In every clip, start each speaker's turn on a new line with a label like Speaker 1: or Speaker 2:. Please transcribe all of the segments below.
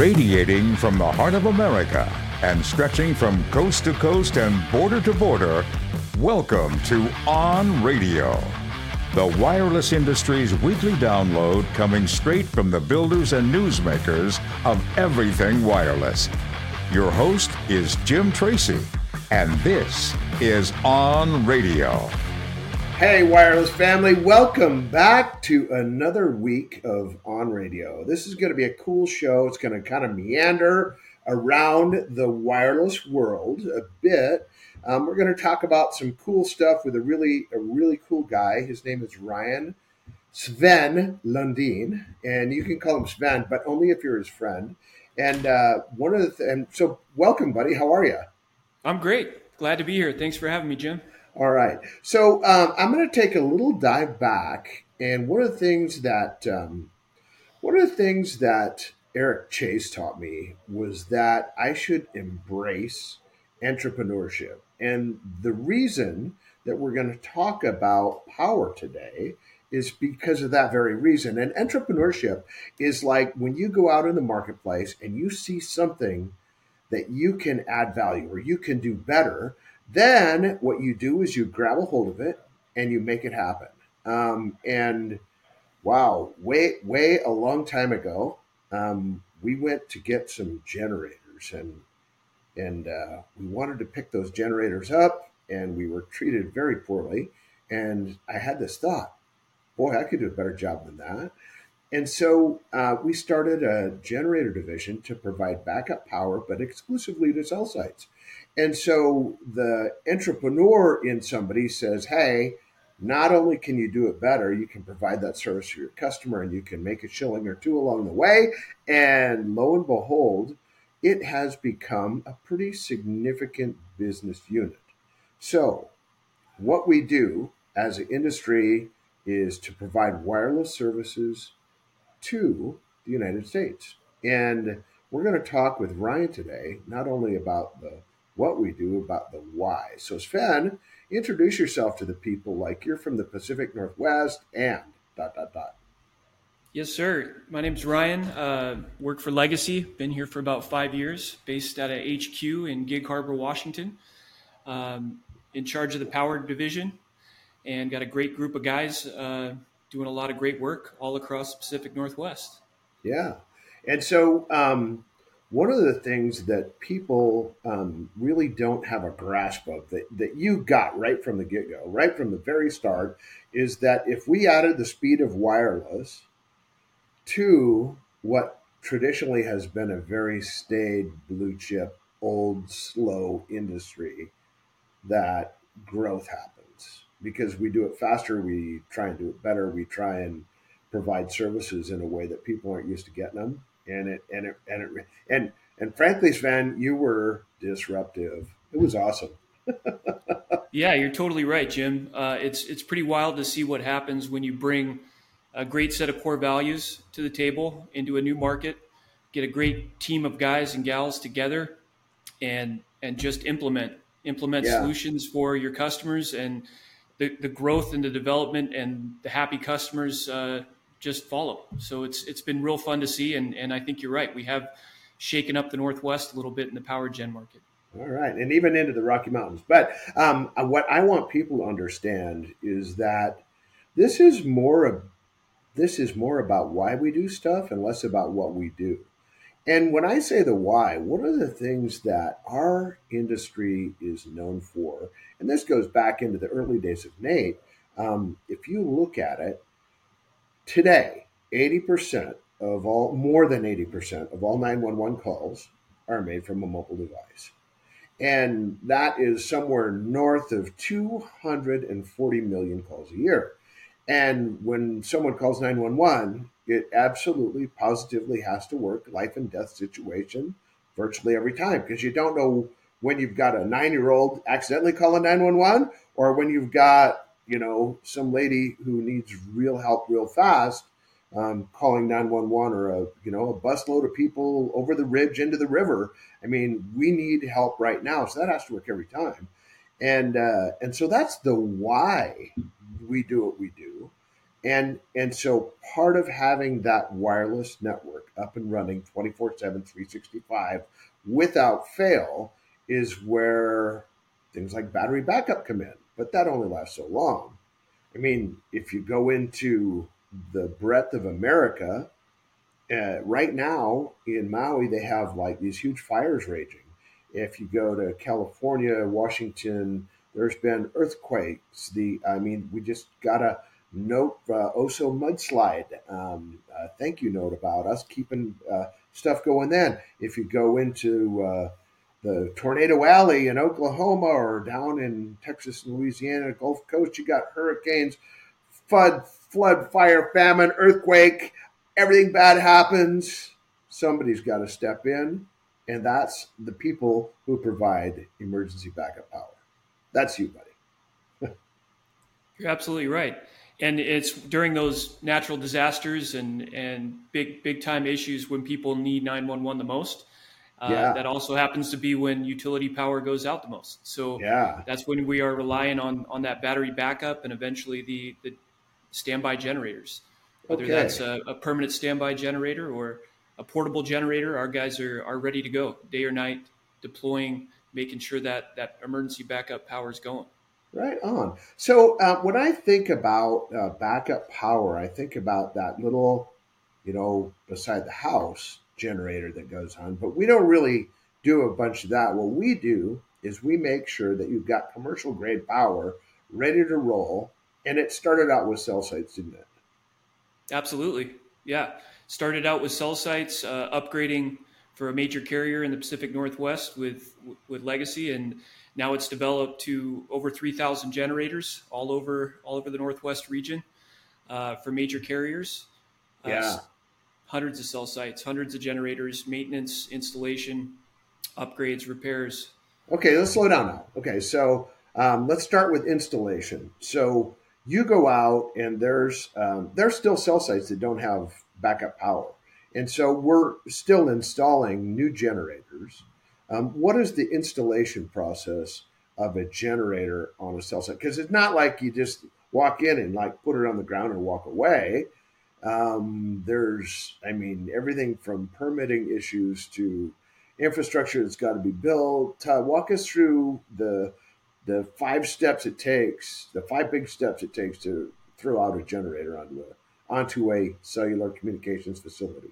Speaker 1: Radiating from the heart of America and stretching from coast to coast and border to border, welcome to On Radio, the wireless industry's weekly download coming straight from the builders and newsmakers of everything wireless. Your host is Jim Tracy, and this is On Radio.
Speaker 2: Hey, wireless family, welcome back to another week of On Radio. This is going to be a cool show. It's going to kind of meander around the wireless world a bit. Um, we're going to talk about some cool stuff with a really, a really cool guy. His name is Ryan Sven Lundin, and you can call him Sven, but only if you're his friend. And uh, one of the th- and so welcome, buddy. How are you?
Speaker 3: I'm great. Glad to be here. Thanks for having me, Jim.
Speaker 2: All right. So um, I'm going to take a little dive back, and one of the things that um, one of the things that Eric Chase taught me was that I should embrace entrepreneurship, and the reason that we're going to talk about power today is because of that very reason. And entrepreneurship is like when you go out in the marketplace and you see something that you can add value or you can do better then what you do is you grab a hold of it and you make it happen. Um, and wow, way way a long time ago, um, we went to get some generators and and uh, we wanted to pick those generators up, and we were treated very poorly. And I had this thought, boy, I could do a better job than that. And so uh, we started a generator division to provide backup power, but exclusively to cell sites. And so the entrepreneur in somebody says, hey, not only can you do it better, you can provide that service to your customer and you can make a shilling or two along the way. And lo and behold, it has become a pretty significant business unit. So, what we do as an industry is to provide wireless services to the United States. And we're going to talk with Ryan today, not only about the what we do, about the why. So, Sven, introduce yourself to the people like you're from the Pacific Northwest and dot, dot, dot.
Speaker 3: Yes, sir. My name's Ryan. Uh, work for Legacy. Been here for about five years, based out of HQ in Gig Harbor, Washington. Um, in charge of the power division, and got a great group of guys uh, doing a lot of great work all across the Pacific Northwest.
Speaker 2: Yeah. And so, um, one of the things that people um, really don't have a grasp of that, that you got right from the get go, right from the very start, is that if we added the speed of wireless to what traditionally has been a very staid, blue chip, old, slow industry, that growth happens. Because we do it faster, we try and do it better, we try and provide services in a way that people aren't used to getting them and it and it and it and and frankly, Sven, you were disruptive. It was awesome.
Speaker 3: yeah, you're totally right, Jim. Uh, it's it's pretty wild to see what happens when you bring a great set of core values to the table into a new market, get a great team of guys and gals together, and and just implement implement yeah. solutions for your customers and the, the growth and the development and the happy customers uh, just follow. So it's it's been real fun to see, and and I think you're right. We have shaken up the Northwest a little bit in the power gen market.
Speaker 2: All right, and even into the Rocky Mountains. But um, what I want people to understand is that this is more of this is more about why we do stuff and less about what we do. And when I say the why, what are the things that our industry is known for? And this goes back into the early days of NATE. Um, if you look at it, Today, 80% of all, more than 80% of all 911 calls are made from a mobile device. And that is somewhere north of 240 million calls a year. And when someone calls 911, it absolutely positively has to work life and death situation virtually every time because you don't know when you've got a nine year old accidentally calling 911 or when you've got you know, some lady who needs real help real fast, um, calling 911 or a, you know, a busload of people over the ridge into the river. I mean, we need help right now. So that has to work every time. And, uh, and so that's the why we do what we do. And and so part of having that wireless network up and running 24/7 365 without fail is where things like battery backup come in. But that only lasts so long. I mean, if you go into the breadth of America, uh, right now in Maui, they have like these huge fires raging. If you go to California, Washington, there's been earthquakes. The I mean, we just got a note, uh, Oso mudslide. Um, uh, thank you note about us keeping uh, stuff going. Then, if you go into uh, the Tornado Alley in Oklahoma or down in Texas and Louisiana, Gulf Coast, you got hurricanes, flood, flood, fire, famine, earthquake. Everything bad happens. Somebody's got to step in, and that's the people who provide emergency backup power. That's you, buddy.
Speaker 3: You're absolutely right. And it's during those natural disasters and, and big big time issues when people need 911 the most. Uh, yeah. That also happens to be when utility power goes out the most. So yeah. that's when we are relying on on that battery backup and eventually the the standby generators. Whether okay. that's a, a permanent standby generator or a portable generator, our guys are are ready to go day or night, deploying making sure that that emergency backup power is going.
Speaker 2: Right on. So uh, when I think about uh, backup power, I think about that little, you know, beside the house generator that goes on. But we don't really do a bunch of that. What we do is we make sure that you've got commercial grade power ready to roll. And it started out with cell sites, didn't it?
Speaker 3: Absolutely. Yeah. Started out with cell sites, uh, upgrading for a major carrier in the Pacific Northwest with with Legacy, and now it's developed to over 3,000 generators all over all over the Northwest region uh, for major carriers.
Speaker 2: Uh, yeah,
Speaker 3: hundreds of cell sites, hundreds of generators, maintenance, installation, upgrades, repairs.
Speaker 2: Okay, let's slow down now. Okay, so um, let's start with installation. So you go out and there's um, there's still cell sites that don't have backup power. And so we're still installing new generators. Um, what is the installation process of a generator on a cell site? Because it's not like you just walk in and like put it on the ground and walk away. Um, there's, I mean, everything from permitting issues to infrastructure that's got to be built. Uh, walk us through the the five steps it takes, the five big steps it takes to throw out a generator onto a onto a cellular communications facility.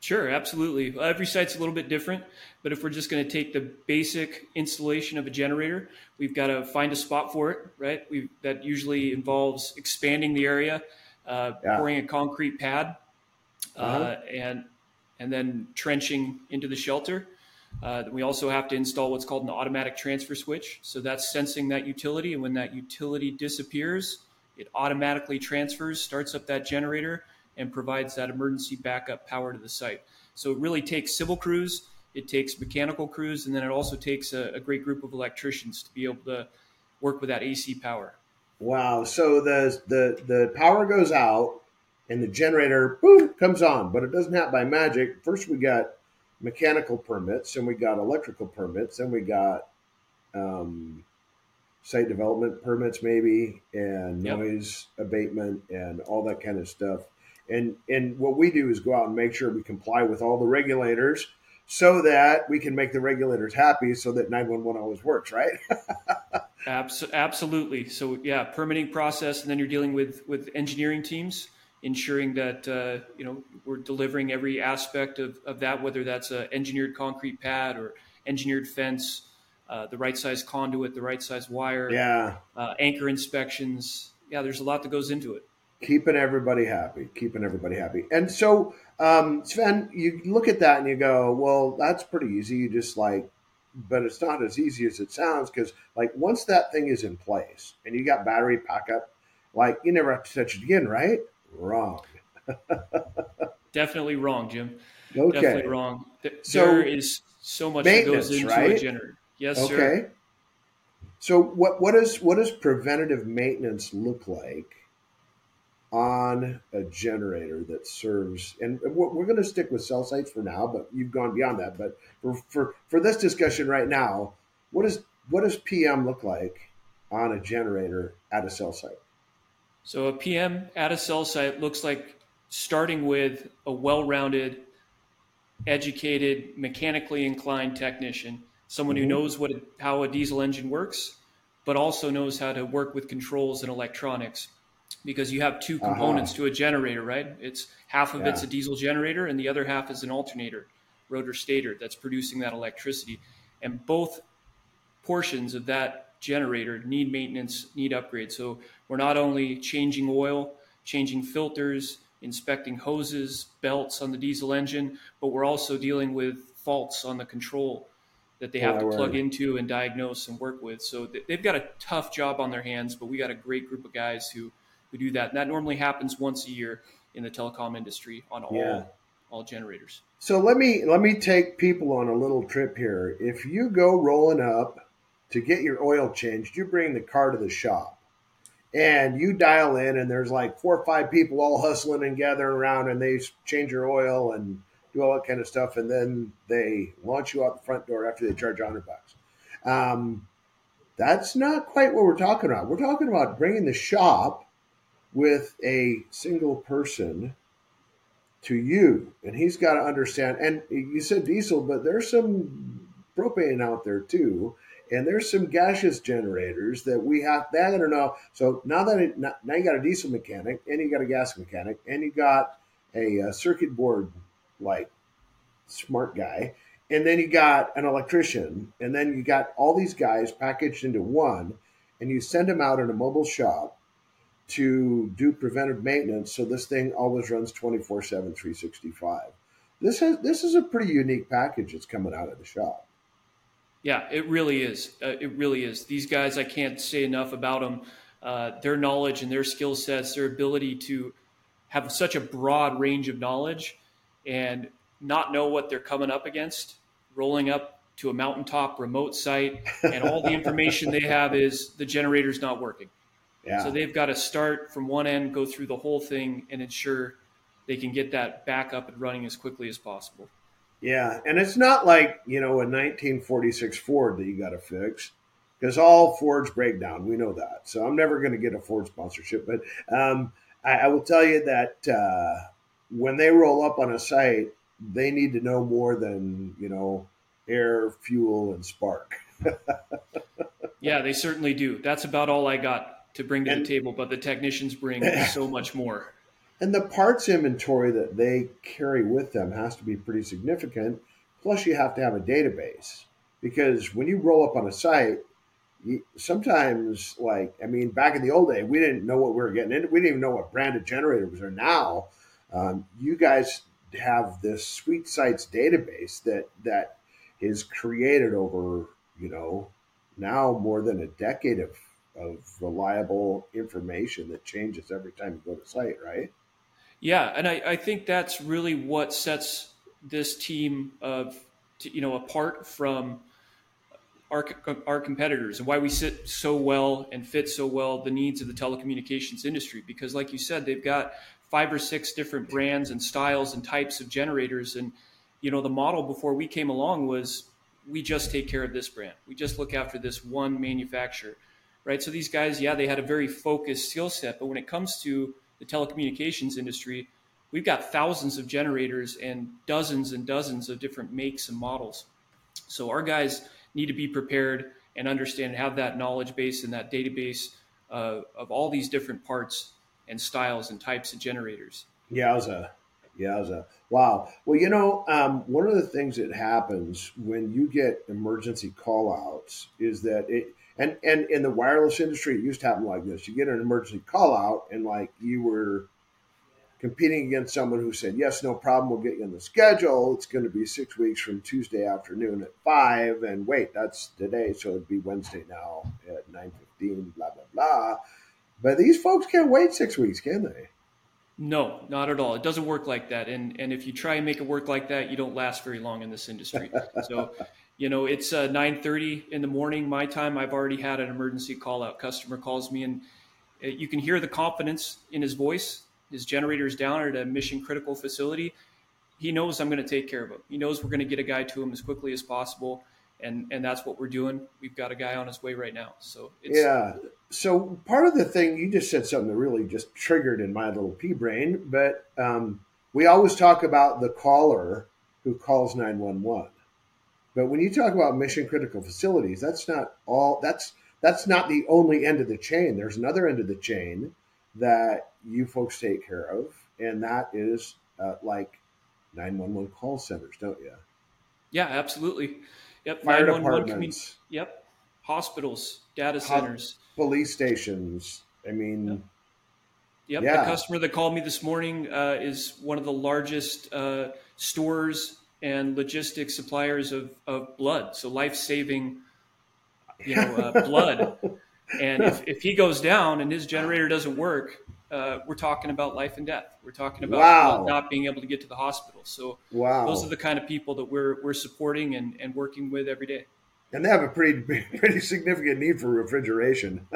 Speaker 3: Sure, absolutely. Every site's a little bit different, but if we're just going to take the basic installation of a generator, we've got to find a spot for it, right? we that usually involves expanding the area, uh, yeah. pouring a concrete pad, uh, uh-huh. and and then trenching into the shelter. Uh, we also have to install what's called an automatic transfer switch. So that's sensing that utility, and when that utility disappears, it automatically transfers, starts up that generator and provides that emergency backup power to the site. So it really takes civil crews, it takes mechanical crews, and then it also takes a, a great group of electricians to be able to work with that AC power.
Speaker 2: Wow! So the the the power goes out, and the generator boom comes on, but it doesn't happen by magic. First, we got mechanical permits, and we got electrical permits, and we got um, site development permits, maybe, and noise yep. abatement, and all that kind of stuff. And and what we do is go out and make sure we comply with all the regulators so that we can make the regulators happy so that 911 always works, right?
Speaker 3: absolutely. So yeah, permitting process and then you're dealing with with engineering teams ensuring that uh, you know we're delivering every aspect of, of that, whether that's an engineered concrete pad or engineered fence, uh, the right size conduit, the right size wire,
Speaker 2: yeah,
Speaker 3: uh, anchor inspections. Yeah, there's a lot that goes into it
Speaker 2: keeping everybody happy, keeping everybody happy. And so, um, Sven, you look at that and you go, well, that's pretty easy. You just like, but it's not as easy as it sounds because, like, once that thing is in place and you got battery backup, like, you never have to touch it again, right? Wrong.
Speaker 3: Definitely wrong, Jim. Okay. Definitely wrong. There so, is so much that goes into right? a generator. Yes, okay. sir. Okay.
Speaker 2: So what what is what does preventative maintenance look like on a generator that serves, and we're going to stick with cell sites for now, but you've gone beyond that. But for, for, for this discussion right now, what, is, what does PM look like on a generator at a cell site?
Speaker 3: So a PM at a cell site looks like starting with a well-rounded, educated, mechanically inclined technician, someone mm-hmm. who knows what how a diesel engine works, but also knows how to work with controls and electronics. Because you have two uh-huh. components uh-huh. to a generator, right? It's half of yeah. it's a diesel generator, and the other half is an alternator, rotor stator, that's producing that electricity. And both portions of that generator need maintenance, need upgrades. So we're not only changing oil, changing filters, inspecting hoses, belts on the diesel engine, but we're also dealing with faults on the control that they have to plug into and diagnose and work with. So they've got a tough job on their hands, but we got a great group of guys who who do that. And that normally happens once a year in the telecom industry on all yeah. all generators.
Speaker 2: So let me let me take people on a little trip here. If you go rolling up to get your oil changed, you bring the car to the shop and you dial in and there's like four or five people all hustling and gathering around and they change your oil and do all that kind of stuff and then they launch you out the front door after they charge 100 bucks um, that's not quite what we're talking about we're talking about bringing the shop with a single person to you and he's got to understand and you said diesel but there's some propane out there too and there's some gaseous generators that we have. Got to know. So now that it, now you got a diesel mechanic, and you got a gas mechanic, and you got a, a circuit board like smart guy, and then you got an electrician, and then you got all these guys packaged into one, and you send them out in a mobile shop to do preventive maintenance. So this thing always runs 24 7, 365. This has this is a pretty unique package that's coming out of the shop.
Speaker 3: Yeah, it really is. Uh, it really is. These guys, I can't say enough about them. Uh, their knowledge and their skill sets, their ability to have such a broad range of knowledge and not know what they're coming up against, rolling up to a mountaintop remote site, and all the information they have is the generator's not working. Yeah. So they've got to start from one end, go through the whole thing, and ensure they can get that back up and running as quickly as possible.
Speaker 2: Yeah, and it's not like you know a 1946 Ford that you got to fix because all Fords break down. We know that. So I'm never going to get a Ford sponsorship, but um, I, I, will tell you that uh, when they roll up on a site, they need to know more than you know air, fuel, and spark.
Speaker 3: yeah, they certainly do. That's about all I got to bring to and, the table, but the technicians bring so much more.
Speaker 2: And the parts inventory that they carry with them has to be pretty significant. Plus, you have to have a database because when you roll up on a site, you, sometimes, like, I mean, back in the old day, we didn't know what we were getting into. We didn't even know what branded generators are now. Um, you guys have this Sweet Sites database that that is created over, you know, now more than a decade of of reliable information that changes every time you go to site, right?
Speaker 3: Yeah, and I, I think that's really what sets this team of you know apart from our, our competitors and why we sit so well and fit so well the needs of the telecommunications industry. Because like you said they've got five or six different brands and styles and types of generators. And you know the model before we came along was we just take care of this brand. We just look after this one manufacturer right so these guys yeah they had a very focused skill set but when it comes to the telecommunications industry, we've got thousands of generators and dozens and dozens of different makes and models. So our guys need to be prepared and understand and have that knowledge base and that database uh, of all these different parts and styles and types of generators.
Speaker 2: Yowza. Yowza. Wow. Well, you know, um, one of the things that happens when you get emergency call outs is that it, and and in the wireless industry, it used to happen like this: you get an emergency call out, and like you were competing against someone who said, "Yes, no problem, we'll get you on the schedule. It's going to be six weeks from Tuesday afternoon at five, and wait, that's today, so it'd be Wednesday now at nine fifteen. Blah blah blah." But these folks can't wait six weeks, can they?
Speaker 3: No, not at all. It doesn't work like that. And and if you try and make it work like that, you don't last very long in this industry. So you know it's uh, 9.30 in the morning my time i've already had an emergency call out customer calls me and uh, you can hear the confidence in his voice his generator's down at a mission critical facility he knows i'm going to take care of him he knows we're going to get a guy to him as quickly as possible and and that's what we're doing. We've got a guy on his way right now. So it's
Speaker 2: yeah. So part of the thing you just said something that really just triggered in my little pea brain, but um, we always talk about the caller who calls nine one one. But when you talk about mission critical facilities, that's not all. That's that's not the only end of the chain. There's another end of the chain that you folks take care of, and that is uh, like 911 call centers, don't you?
Speaker 3: Yeah, absolutely. Yep.
Speaker 2: Fire departments.
Speaker 3: yep. Hospitals, data centers,
Speaker 2: police stations. I mean,
Speaker 3: yep. Yep. Yeah. The customer that called me this morning uh, is one of the largest uh, stores and logistics suppliers of, of blood. So life saving, you know, uh, blood. And if, if he goes down and his generator doesn't work, uh, we're talking about life and death. We're talking about wow. not being able to get to the hospital. So wow. those are the kind of people that we're we're supporting and, and working with every day.
Speaker 2: And they have a pretty pretty significant need for refrigeration.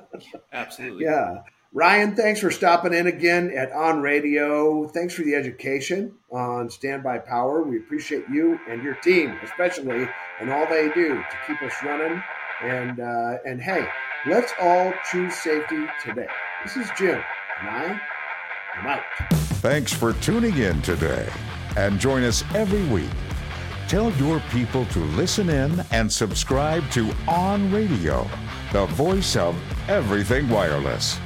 Speaker 3: Absolutely.
Speaker 2: Yeah. Ryan, thanks for stopping in again at On Radio. Thanks for the education on standby power. We appreciate you and your team, especially, and all they do to keep us running. And uh, and hey, let's all choose safety today. This is Jim, and I am out.
Speaker 1: Thanks for tuning in today, and join us every week. Tell your people to listen in and subscribe to On Radio, the voice of everything wireless.